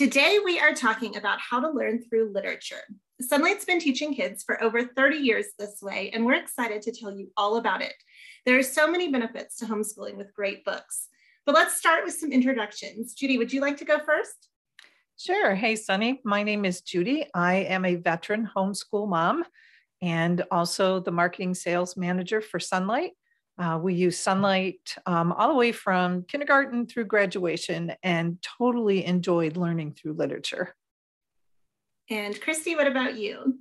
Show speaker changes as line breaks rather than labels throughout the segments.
Today, we are talking about how to learn through literature. Sonlight's been teaching kids for over 30 years this way, and we're excited to tell you all about it. There are so many benefits to homeschooling with great books. But let's start with some introductions. Judy, would you like to go first?
Sure. Hey, Sunny. My name is Judy. I am a veteran homeschool mom and also the marketing sales manager for Sonlight. Uh, we use Sonlight um, all the way from kindergarten through graduation and totally enjoyed learning through literature.
And Christy, what about you?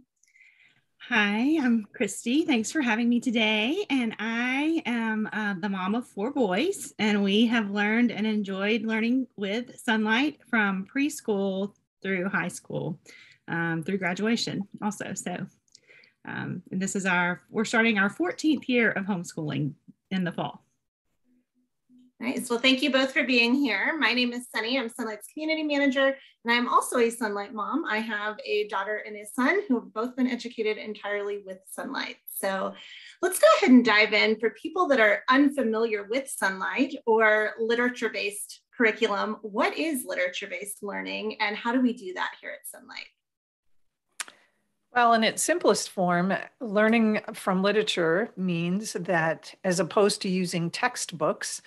Hi, I'm Christy. Thanks for having me today. And I am uh, the mom of four boys, and we have learned and enjoyed learning with Sonlight from preschool through high school, um, through graduation also. So, um, and this is our, we're starting our 14th year of homeschooling in the fall.
Nice. Well, thank you both for being here. My name is Sunny. I'm Sonlight's community manager, and I'm also a Sonlight mom. I have a daughter and a son who have both been educated entirely with Sonlight. So let's go ahead and dive in. For people that are unfamiliar with Sonlight or literature based curriculum, what is literature based learning, and how do we do that here at Sonlight?
Well, in its simplest form, learning from literature means that as opposed to using textbooks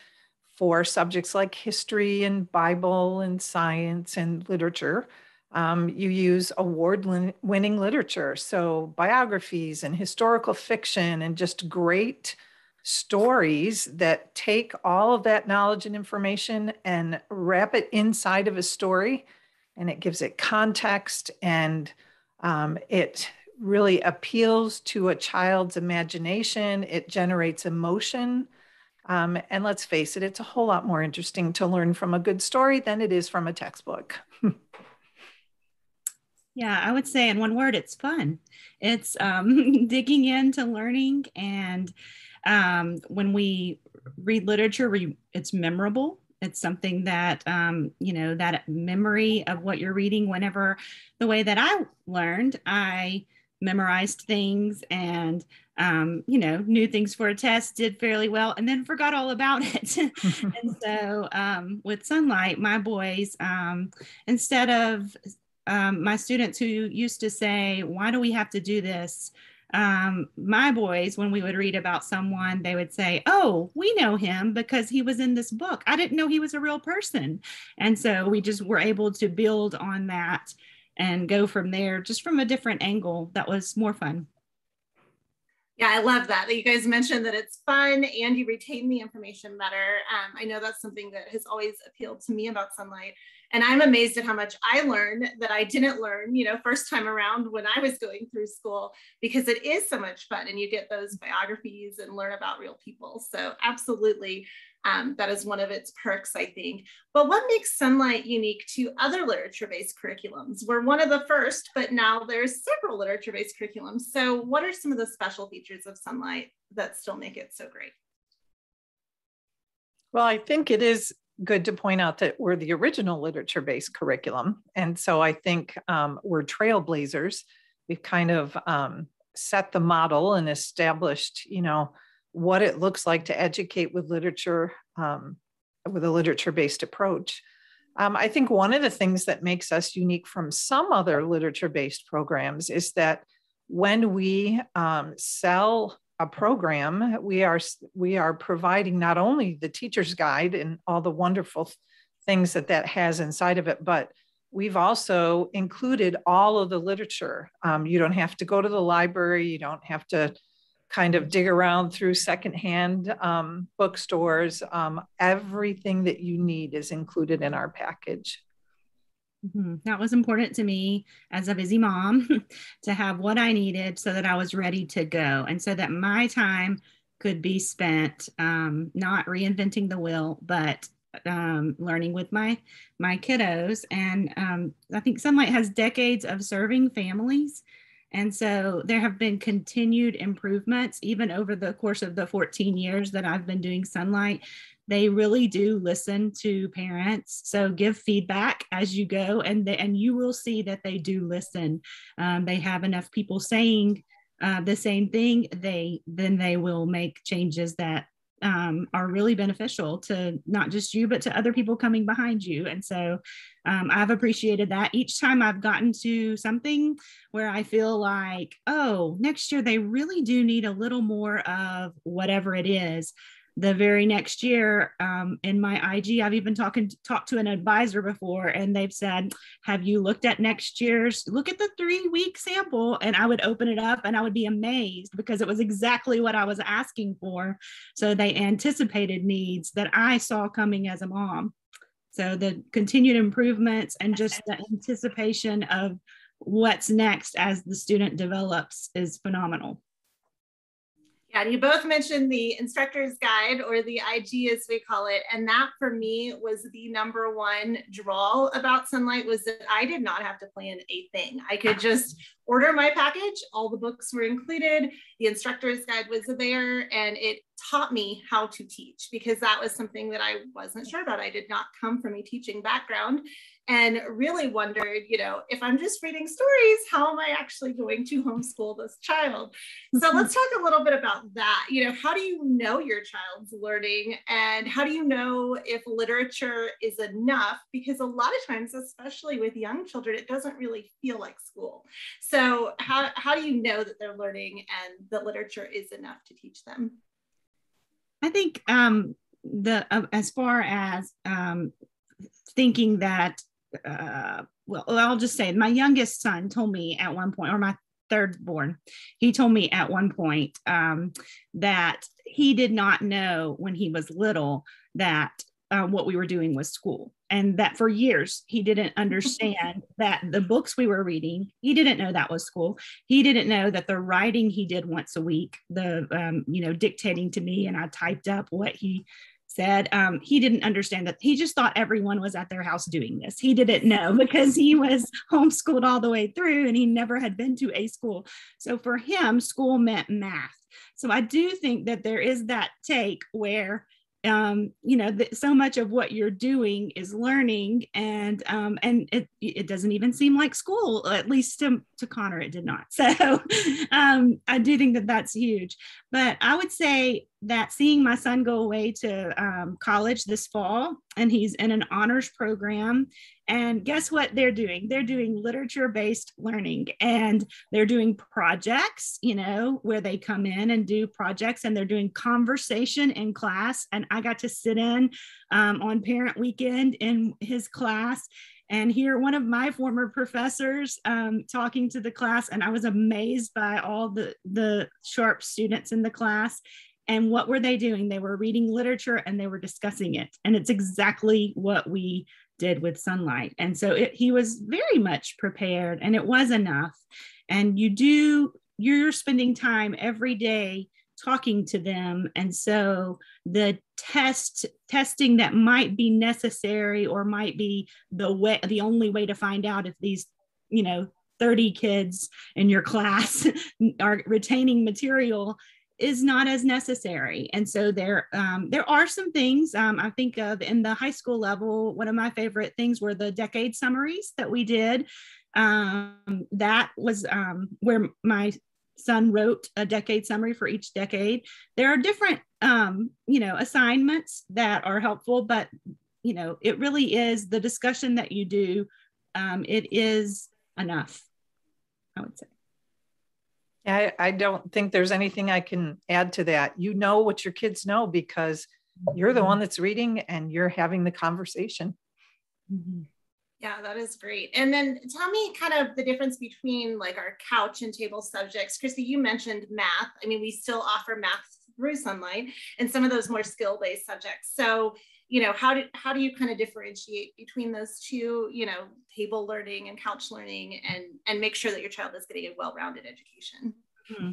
for subjects like history and Bible and science and literature, um, you use award winning literature. So, biographies and historical fiction and just great stories that take all of that knowledge and information and wrap it inside of a story. And it gives it context and um, it really appeals to a child's imagination, it generates emotion. Um, and let's face it, it's a whole lot more interesting to learn from a good story than it is from a textbook.
yeah, I would say in one word, it's fun. It's um, digging into learning. And um, when we read literature, we, it's memorable it's something that um, you know that memory of what you're reading whenever the way that i learned i memorized things and um, you know knew things for a test did fairly well and then forgot all about it. And so um, with sonlight my boys um, instead of um, my students who used to say why do we have to do this um, my boys, when we would read about someone, they would say, Oh, we know him because he was in this book. I didn't know he was a real person. And so we just were able to build on that and go from there, just from a different angle that was more fun.
Yeah, I love that. That you guys mentioned that it's fun and you retain the information better. Um, I know that's something that has always appealed to me about Sonlight. And I'm amazed at how much I learned that I didn't learn, you know, first time around when I was going through school, because it is so much fun and you get those biographies and learn about real people. So, absolutely, um, that is one of its perks, I think. But what makes Sonlight unique to other literature based curriculums? We're one of the first, but now there's several literature based curriculums. So, what are some of the special features of Sonlight that still make it so great?
Well, I think it is good to point out that we're the original literature based curriculum. And so I think um, we're trailblazers. We've kind of um, set the model and established, you know, what it looks like to educate with literature, um, with a literature based approach. Um, I think one of the things that makes us unique from some other literature based programs is that when we um, sell a program, we are we are providing not only the teacher's guide and all the wonderful things that that has inside of it, but we've also included all of the literature. Um, you don't have to go to the library. You don't have to kind of dig around through secondhand um, bookstores. Um, everything that you need is included in our package.
Mm-hmm. That was important to me as a busy mom to have what I needed so that I was ready to go and so that my time could be spent um, not reinventing the wheel, but um, learning with my my kiddos and um, i think sonlight has decades of serving families and so there have been continued improvements even over the course of the 14 years that i've been doing sonlight. They really do listen to parents. So give feedback as you go and they, and you will see that they do listen. Um, they have enough people saying uh, the same thing. They then they will make changes that um, are really beneficial to not just you, but to other people coming behind you. And so um, I've appreciated that. Each time I've gotten to something where I feel like, oh, next year they really do need a little more of whatever it is the very next year um, in my IG, I've even talked to an advisor before, and they've said, "Have you looked at next year's? Look at the three week sample." And I would open it up, and I would be amazed because it was exactly what I was asking for. So they anticipated needs that I saw coming as a mom. So the continued improvements and just the anticipation of what's next as the student develops is phenomenal.
Yeah, and you both mentioned the instructor's guide or the IG as we call it. And that for me was the number one draw about Sonlight was that I did not have to plan a thing. I could just order my package, all the books were included, the instructor's guide was there, and it taught me how to teach because that was something that I wasn't sure about. I did not come from a teaching background and really wondered, you know, if I'm just reading stories, how am I actually going to homeschool this child? So mm-hmm. let's talk a little bit about that. You know, how do you know your child's learning and how do you know if literature is enough? Because a lot of times, especially with young children, it doesn't really feel like school. So how, how do you know that they're learning and that literature is enough to teach them?
I think um, the uh, as far as um, thinking that uh, well, I'll just say my youngest son told me at one point, or my third born, he told me at one point um, that he did not know when he was little that uh, what we were doing was school. And that for years, he didn't understand that the books we were reading, he didn't know that was school. He didn't know that the writing he did once a week, the, um, you know, dictating to me, and I typed up what he said um, he didn't understand that he just thought everyone was at their house doing this he didn't know because he was homeschooled all the way through and he never had been to a school so for him school meant math so i do think that there is that take where um, you know, so much of what you're doing is learning, and um, and it it doesn't even seem like school. At least to, to Connor, it did not. So um, I do think that that's huge. But I would say that seeing my son go away to um, college this fall, and he's in an honors program, and guess what they're doing? They're doing literature based learning and they're doing projects, you know, where they come in and do projects and they're doing conversation in class. And I got to sit in um, on parent weekend in his class and hear one of my former professors um, talking to the class and i was amazed by all the the sharp students in the class and what were they doing they were reading literature and they were discussing it and it's exactly what we did with sonlight. And so it, he was very much prepared and it was enough. And you do, you're spending time every day talking to them. And so the test testing that might be necessary or might be the way, the only way to find out if these, you know, 30 kids in your class are retaining material is not as necessary. And so there, um, there are some things um, I think of in the high school level. One of my favorite things were the decade summaries that we did. Um, that was um, where my son wrote a decade summary for each decade. There are different, um, you know, assignments that are helpful, but you know, it really is the discussion that you do. Um, it is enough, I would say.
I, I don't think there's anything I can add to that. You know what your kids know because you're the one that's reading and you're having the conversation.
Mm-hmm. Yeah, that is great. And then tell me kind of the difference between like our couch and table subjects. Christy, you mentioned math. I mean, we still offer math through Sonlight and some of those more skill-based subjects. So you know how do how do you kind of differentiate between those two you know table learning and couch learning and and make sure that your child is getting a well-rounded education
mm-hmm.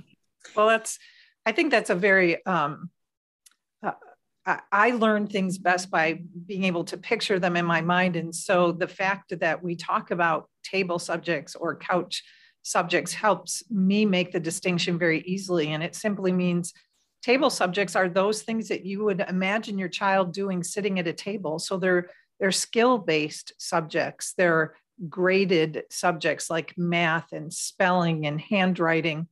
well that's i think that's a very um, uh, I learn things best by being able to picture them in my mind. And so the fact that we talk about table subjects or couch subjects helps me make the distinction very easily. And it simply means table subjects are those things that you would imagine your child doing sitting at a table. So they're they're skill-based subjects. They're graded subjects like math and spelling and handwriting.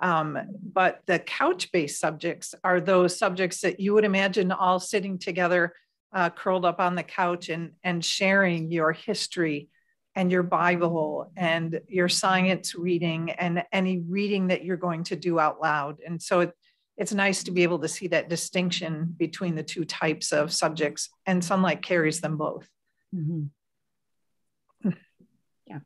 Um, but the couch based subjects are those subjects that you would imagine all sitting together, uh, curled up on the couch and, and sharing your history and your Bible and your science reading and any reading that you're going to do out loud. And so it, it's nice to be able to see that distinction between the two types of subjects, and sonlight carries them both. Mm-hmm. Yeah.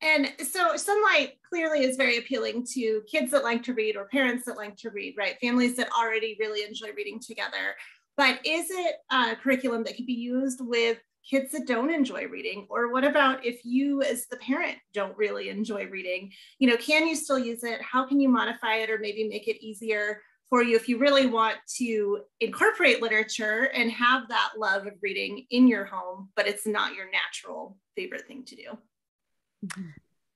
And so sonlight clearly is very appealing to kids that like to read or parents that like to read, right? Families that already really enjoy reading together. But is it a curriculum that can be used with kids that don't enjoy reading? Or what about if you, as the parent, don't really enjoy reading? You know, can you still use it? How can you modify it or maybe make it easier for you if you really want to incorporate literature and have that love of reading in your home, but it's not your natural favorite thing to do?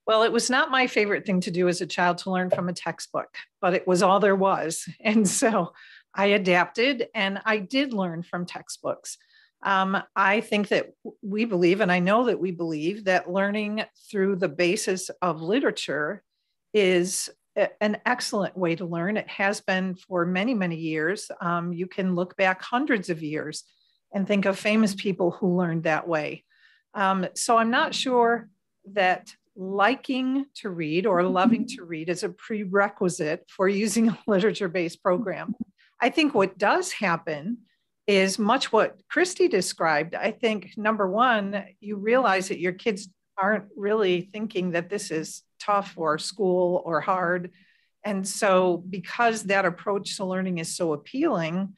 Well, it was not my favorite thing to do as a child to learn from a textbook, but it was all there was. And so I adapted and I did learn from textbooks. Um, I think that we believe, and I know that we believe, that learning through the basis of literature is an excellent way to learn. It has been for many, many years. Um, you can look back hundreds of years and think of famous people who learned that way. Um, so I'm not sure that liking to read or loving to read is a prerequisite for using a literature based program. I think what does happen is much what Christy described. I think number one, you realize that your kids aren't really thinking that this is tough or school or hard. And so, because that approach to learning is so appealing,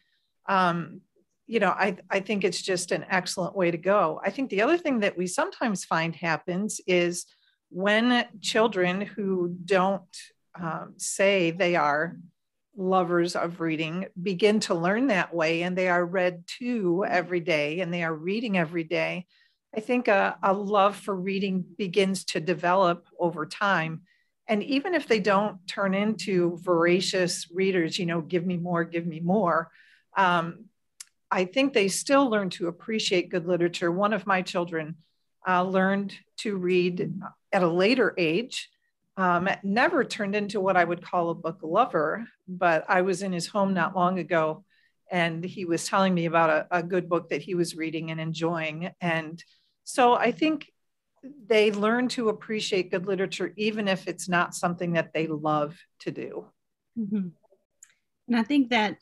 um, you know, I, I think it's just an excellent way to go. I think the other thing that we sometimes find happens is when children who don't um, say they are lovers of reading begin to learn that way and they are read to every day and they are reading every day, I think a, a love for reading begins to develop over time. And even if they don't turn into voracious readers, you know, give me more, give me more, um, I think they still learn to appreciate good literature. One of my children uh, learned to read at a later age, um, never turned into what I would call a book lover, but I was in his home not long ago and he was telling me about a, a good book that he was reading and enjoying. And so I think they learn to appreciate good literature, even if it's not something that they love to do.
Mm-hmm. And I think that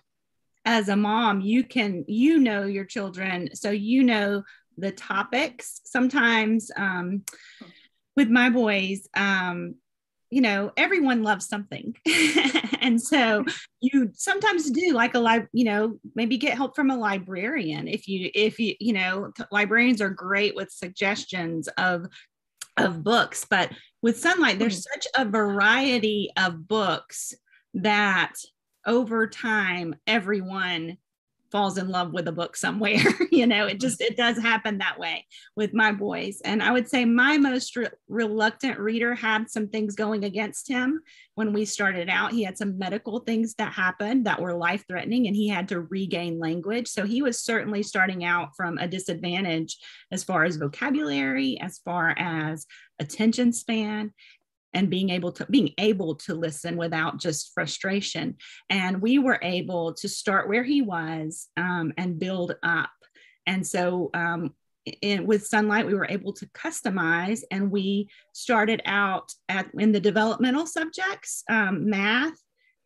as a mom, you can, you know, your children. So you know the topics. Sometimes um, with my boys, um, you know, everyone loves something. and so you sometimes do like a live, you know, maybe get help from a librarian if you, if you, you know, librarians are great with suggestions of of books, but with sonlight there's hmm. such a variety of books that over time, everyone falls in love with a book somewhere you know it just it does happen that way with my boys. And i would say my most re- reluctant reader had some things going against him when we started out. He had some medical things that happened that were life threatening and he had to regain language. So he was certainly starting out from a disadvantage as far as vocabulary as far as attention span and being able to being able to listen without just frustration. And we were able to start where he was um, and build up. And so um, in, with sonlight we were able to customize and we started out at in the developmental subjects um, math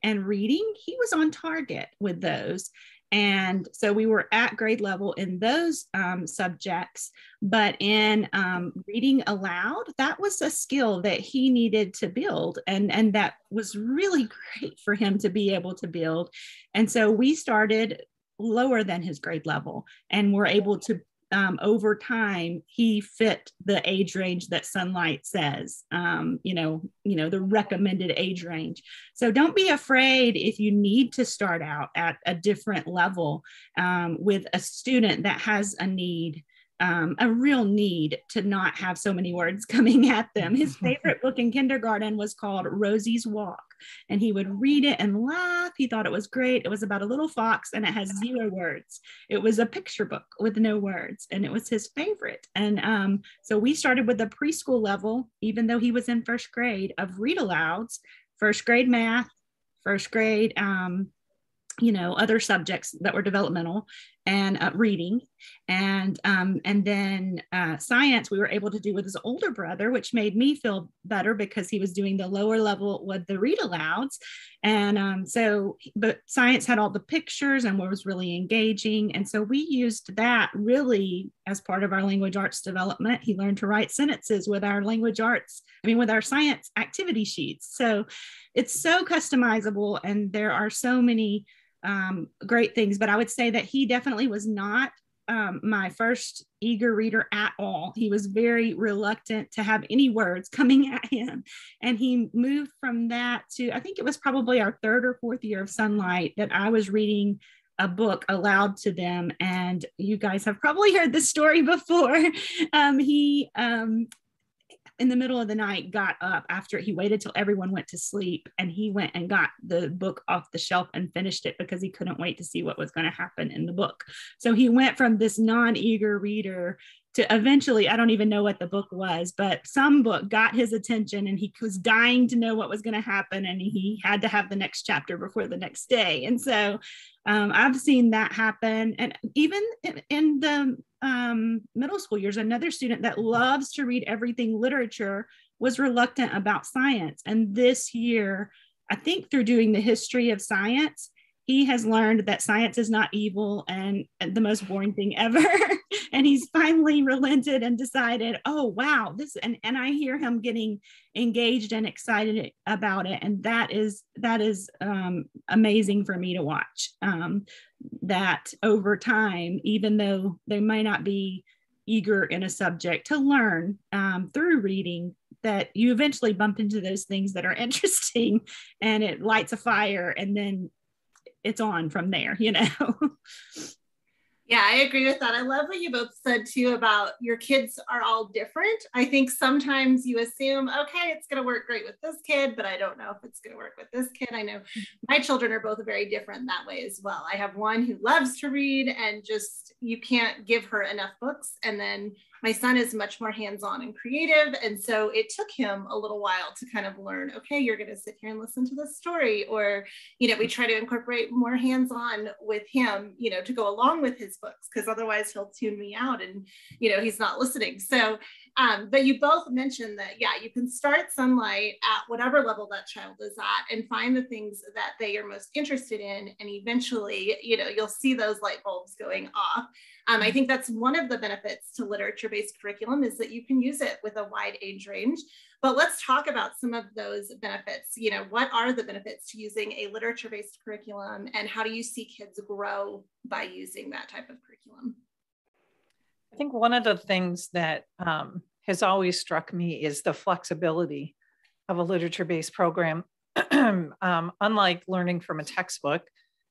and reading. He was on target with those and so we were at grade level in those um, subjects, but in um, reading aloud, that was a skill that he needed to build. And, and that was really great for him to be able to build. And so we started lower than his grade level and were able to um, over time he fit the age range that sonlight says um, you know you know the recommended age range. So don't be afraid if you need to start out at a different level um, with a student that has a need um, a real need to not have so many words coming at them. His favorite book in kindergarten was called Rosie's Walk, and he would read it and laugh. He thought it was great. It was about a little fox and it has zero words. It was a picture book with no words, and it was his favorite. And um, so we started with the preschool level, even though he was in first grade, of read alouds, first grade math, first grade um, you know other subjects that were developmental and uh, reading. And um, and then uh, science we were able to do with his older brother which made me feel better because he was doing the lower level with the read alouds. And um, so but science had all the pictures and was really engaging. And so we used that really as part of our language arts development. He learned to write sentences with our language arts i mean with our science activity sheets. So it's so customizable and there are so many um, great things. But I would say that he definitely was not um, my first eager reader at all. He was very reluctant to have any words coming at him. And he moved from that to, I think it was probably our third or fourth year of Sonlight that I was reading a book aloud to them. And you guys have probably heard this story before. Um, he um, in the middle of the night got up after he waited till everyone went to sleep and he went and got the book off the shelf and finished it because he couldn't wait to see what was going to happen in the book. So he went from this non-eager reader to eventually i don't even know what the book was but some book got his attention and he was dying to know what was going to happen and he had to have the next chapter before the next day and so um, i've seen that happen and even in, in the um, middle school years, another student that loves to read everything literature was reluctant about science. And this year, I think through doing the history of science, he has learned that science is not evil and the most boring thing ever. and he's finally relented and decided, oh wow, this and, and I hear him getting engaged and excited about it. And that is that is um, amazing for me to watch. Um, that over time, even though they might not be eager in a subject to learn um, through reading that you eventually bump into those things that are interesting and it lights a fire and then it's on from there, you know.
Yeah, I agree with that. I love what you both said too about your kids are all different. I think sometimes you assume, okay, it's going to work great with this kid, but I don't know if it's going to work with this kid. I know mm-hmm. my children are both very different that way as well. I have one who loves to read and just you can't give her enough books. And then my son is much more hands-on and creative and so it took him a little while to kind of learn okay you're going to sit here and listen to this story or you know we try to incorporate more hands-on with him you know to go along with his books because otherwise he'll tune me out and you know he's not listening. So um, but you both mentioned that yeah you can start sonlight at whatever level that child is at and find the things that they are most interested in and eventually you know you'll see those light bulbs going off um, I think that's one of the benefits to literature-based curriculum is that you can use it with a wide age range. But let's talk about some of those benefits. You know, what are the benefits to using a literature-based curriculum and how do you see kids grow by using that type of curriculum?
I think one of the things that um, has always struck me is the flexibility of a literature-based program. um, unlike learning from a textbook,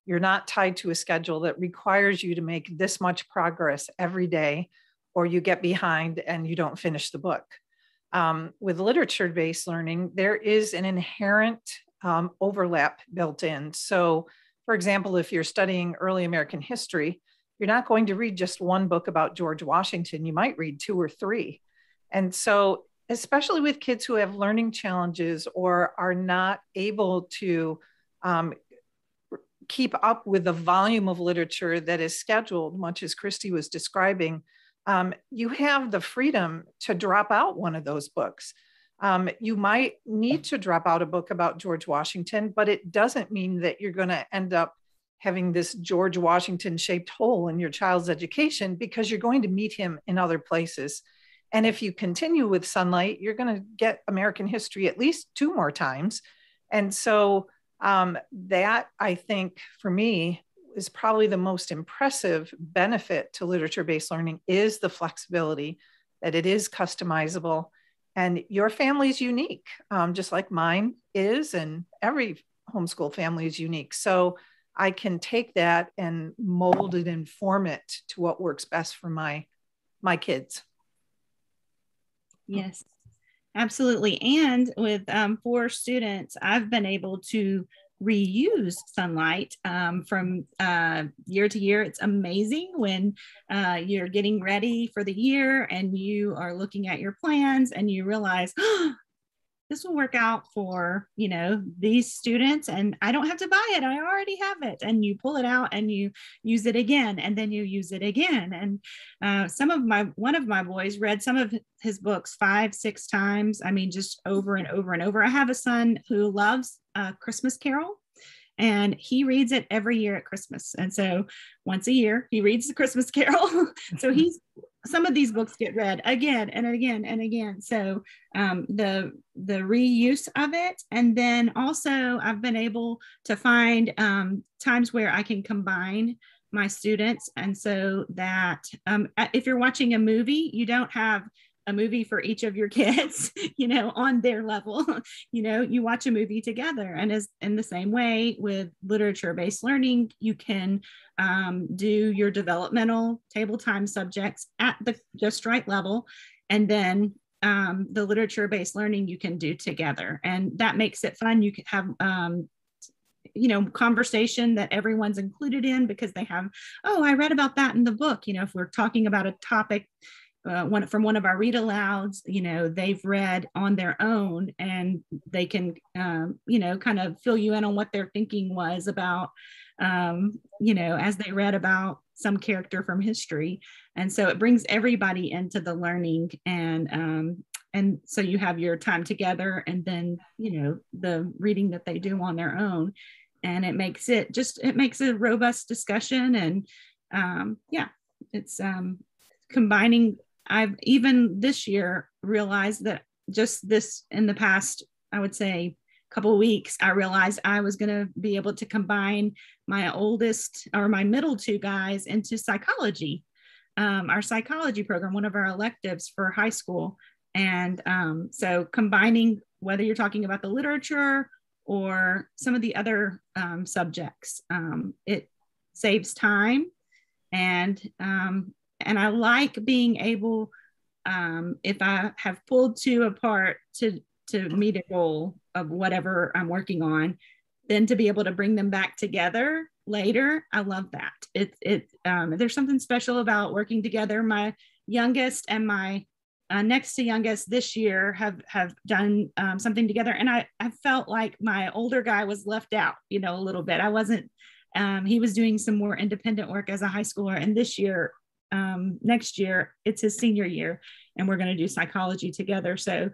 you're not tied to a schedule that requires you to make this much progress every day, or you get behind and you don't finish the book. Um, with literature based learning, there is an inherent um, overlap built in. So, for example, if you're studying early American history, you're not going to read just one book about George Washington, you might read two or three. And so, especially with kids who have learning challenges or are not able to um, keep up with the volume of literature that is scheduled, much as Christy was describing, um, you have the freedom to drop out one of those books. Um, you might need to drop out a book about George Washington, but it doesn't mean that you're going to end up having this George Washington shaped hole in your child's education because you're going to meet him in other places. And if you continue with sonlight, you're going to get American history at least two more times. And so um, that I think for me is probably the most impressive benefit to literature based learning is the flexibility that it is customizable and your family is unique, um, just like mine is, and every homeschool family is unique. So I can take that and mold it and form it to what works best for my my kids.
Yes, absolutely. And with um, four students, I've been able to reuse sonlight um, from uh, year to year. It's amazing when uh, you're getting ready for the year and you are looking at your plans and you realize, oh, this will work out for you know these students and i don't have to buy it i already have it and you pull it out and you use it again and then you use it again and uh, some of my one of my boys read some of his books five six times i mean just over and over and over i have a son who loves uh, christmas carol and he reads it every year at Christmas. And so once a year, he reads the Christmas Carol. so he's some of these books get read again and again and again. So um, the the reuse of it, and then also I've been able to find um, times where I can combine my students, and so that um, if you're watching a movie, you don't have a movie for each of your kids, you know, on their level. you know, you watch a movie together. And as in the same way with literature based learning, you can um, do your developmental table time subjects at the just right level. And then um, the literature based learning you can do together. And that makes it fun. You can have um, you know conversation that everyone's included in because they have oh i read about that in the book you know if we're talking about a topic uh, one from one of our read alouds you know they've read on their own and they can um, you know kind of fill you in on what their thinking was about um, you know as they read about some character from history. And so it brings everybody into the learning and um, and so you have your time together and then you know the reading that they do on their own. And it makes it just it makes a robust discussion and um, yeah it's um, combining I've even this year realized that just this in the past, I would say, couple weeks, I realized I was going to be able to combine my oldest or my middle two guys into psychology, um, our psychology program, one of our electives for high school. And um, so combining whether you're talking about the literature or some of the other um, subjects, um, it saves time and um, and I like being able, um, if I have pulled two apart to to meet a goal of whatever I'm working on, then to be able to bring them back together later, I love that. It it um, there's something special about working together. My youngest and my uh, next to youngest this year have have done um, something together, and I I felt like my older guy was left out, you know, a little bit. I wasn't. Um, he was doing some more independent work as a high schooler, and this year um, next year, it's his senior year, and we're going to do psychology together. So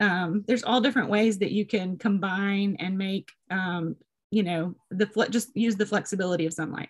um, there's all different ways that you can combine and make, um, you know, the just use the flexibility of sonlight.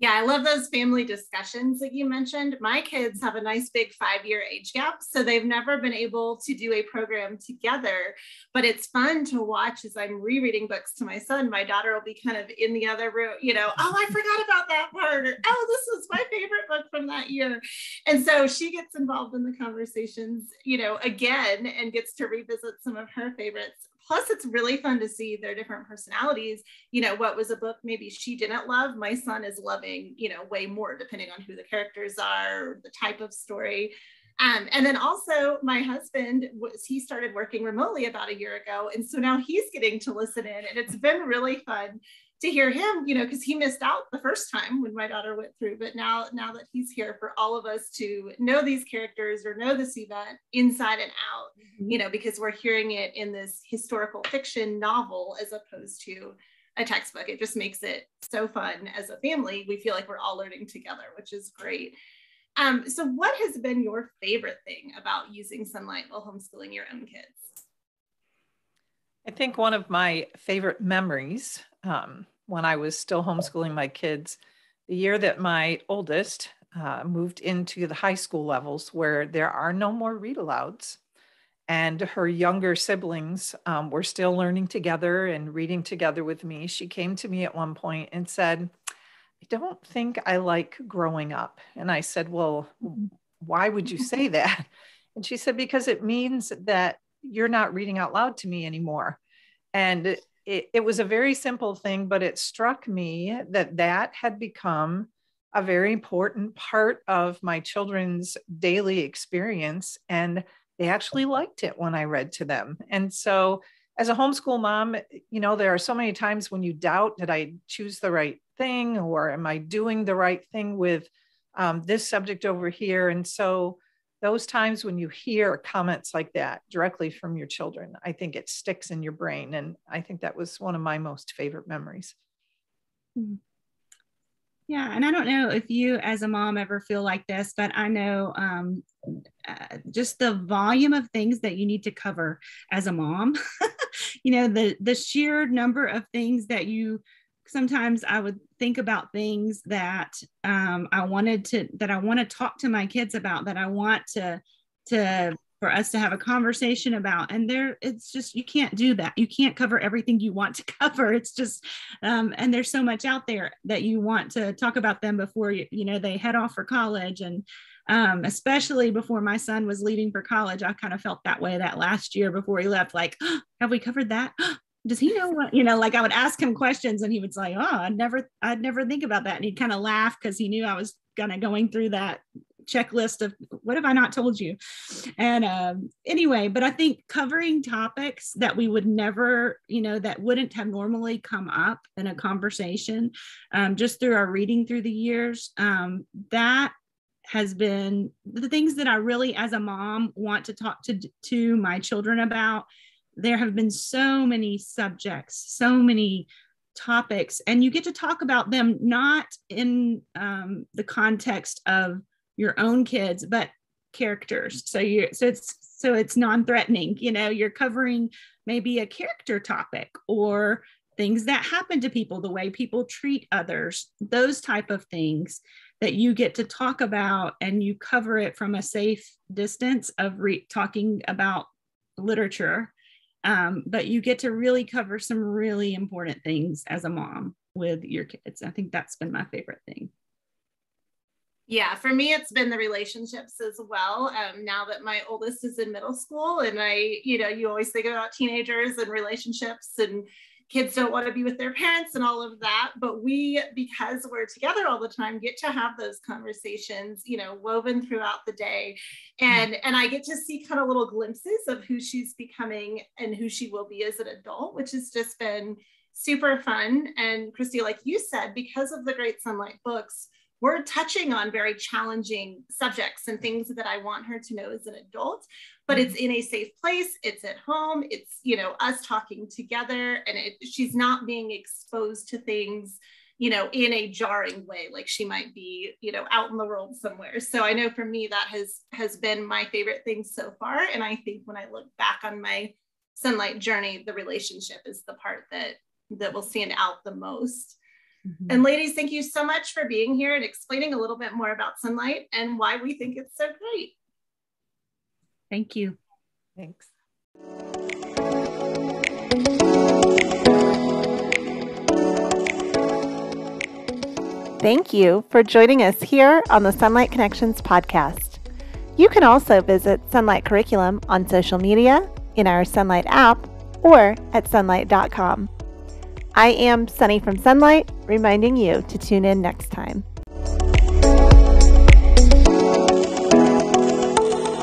Yeah, I love those family discussions that you mentioned. My kids have a nice big five year age gap, so they've never been able to do a program together. But it's fun to watch as I'm rereading books to my son. My daughter will be kind of in the other room, you know, oh, I forgot about that part, or oh, this was my favorite book from that year. And so she gets involved in the conversations, you know, again and gets to revisit some of her favorites plus it's really fun to see their different personalities. You know what was a book maybe she didn't love my son is loving you know way more depending on who the characters are the type of story. Um, and then also my husband was he started working remotely about a year ago. And so now he's getting to listen in and it's been really fun to hear him, you know, because he missed out the first time when my daughter went through. But now, now that he's here for all of us to know these characters or know this event inside and out, mm-hmm. you know, because we're hearing it in this historical fiction novel as opposed to a textbook. It just makes it so fun as a family. We feel like we're all learning together, which is great. Um, so, what has been your favorite thing about using sonlight while homeschooling your own kids?
I think one of my favorite memories um, when I was still homeschooling my kids, the year that my oldest uh, moved into the high school levels where there are no more read alouds. and her younger siblings um, were still learning together and reading together with me. She came to me at one point and said, I don't think I like growing up. And I said, Well, why would you say that? And she said, Because it means that you're not reading out loud to me anymore. And it, it was a very simple thing, but it struck me that that had become a very important part of my children's daily experience. And they actually liked it when I read to them. And so, as a homeschool mom, you know, there are so many times when you doubt did I choose the right thing or am I doing the right thing with um, this subject over here? And so, those times when you hear comments like that directly from your children, I think it sticks in your brain. And I think that was one of my most favorite memories.
Mm-hmm. Yeah, and I don't know if you, as a mom, ever feel like this, but I know um, uh, just the volume of things that you need to cover as a mom. you know, the the sheer number of things that you sometimes I would think about things that um, I wanted to that I want to talk to my kids about that I want to to for us to have a conversation about and there it's just you can't do that. You can't cover everything you want to cover. It's just um, and there's so much out there that you want to talk about them before you you know they head off for college. And um, especially before my son was leaving for college i kind of felt that way that last year before he left like oh, have we covered that does he know what you know like i would ask him questions and he would say oh i'd never i'd never think about that and he'd kind of laugh because he knew i was kind of going through that checklist of what have I not told you? And um, anyway, but I think covering topics that we would never, you know, that wouldn't have normally come up in a conversation um, just through our reading through the years, um, that has been the things that I really, as a mom, want to talk to, to my children about. There have been so many subjects, so many topics, and you get to talk about them not in um, the context of your own kids, but characters. So you so it's so it's non-threatening. You know, you're covering maybe a character topic or things that happen to people, the way people treat others, those type of things that you get to talk about and you cover it from a safe distance of re- talking about literature. Um, but you get to really cover some really important things as a mom with your kids. I think that's been my favorite thing.
Yeah, for me, it's been the relationships as well. Um, now that my oldest is in middle school, and I, you know, you always think about teenagers and relationships, and kids don't want to be with their parents and all of that. But we, because we're together all the time, get to have those conversations, you know, woven throughout the day, and and I get to see kind of little glimpses of who she's becoming and who she will be as an adult, which has just been super fun. And Christy, like you said, because of the Great sonlight books we're touching on very challenging subjects and things that I want her to know as an adult, but it's mm-hmm. in a safe place. It's at home. It's, you know, us talking together and it, she's not being exposed to things, you know, in a jarring way, like she might be, you know, out in the world somewhere. So I know for me, that has, has been my favorite thing so far. And I think when I look back on my sonlight journey, the relationship is the part that, that will stand out the most. Mm-hmm. And ladies, thank you so much for being here and explaining a little bit more about sonlight and why we think it's so great.
Thank you.
Thanks.
Thank you for joining us here on the Sonlight Connections podcast. You can also visit Sonlight Curriculum on social media, in our Sonlight app, or at sonlight.com. I am Sunny from Sonlight, reminding you to tune in next time.